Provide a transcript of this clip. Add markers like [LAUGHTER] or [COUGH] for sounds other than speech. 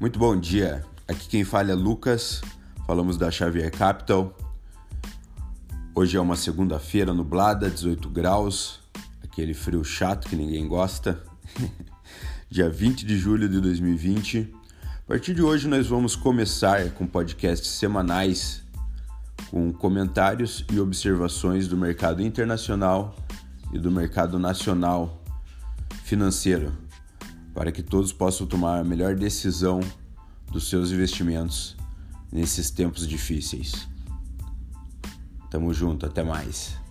Muito bom dia. Aqui quem fala é Lucas. Falamos da Xavier Capital. Hoje é uma segunda-feira nublada, 18 graus, aquele frio chato que ninguém gosta. [LAUGHS] Dia 20 de julho de 2020. A partir de hoje nós vamos começar com podcasts semanais com comentários e observações do mercado internacional e do mercado nacional financeiro para que todos possam tomar a melhor decisão dos seus investimentos nesses tempos difíceis. Tamo junto, até mais.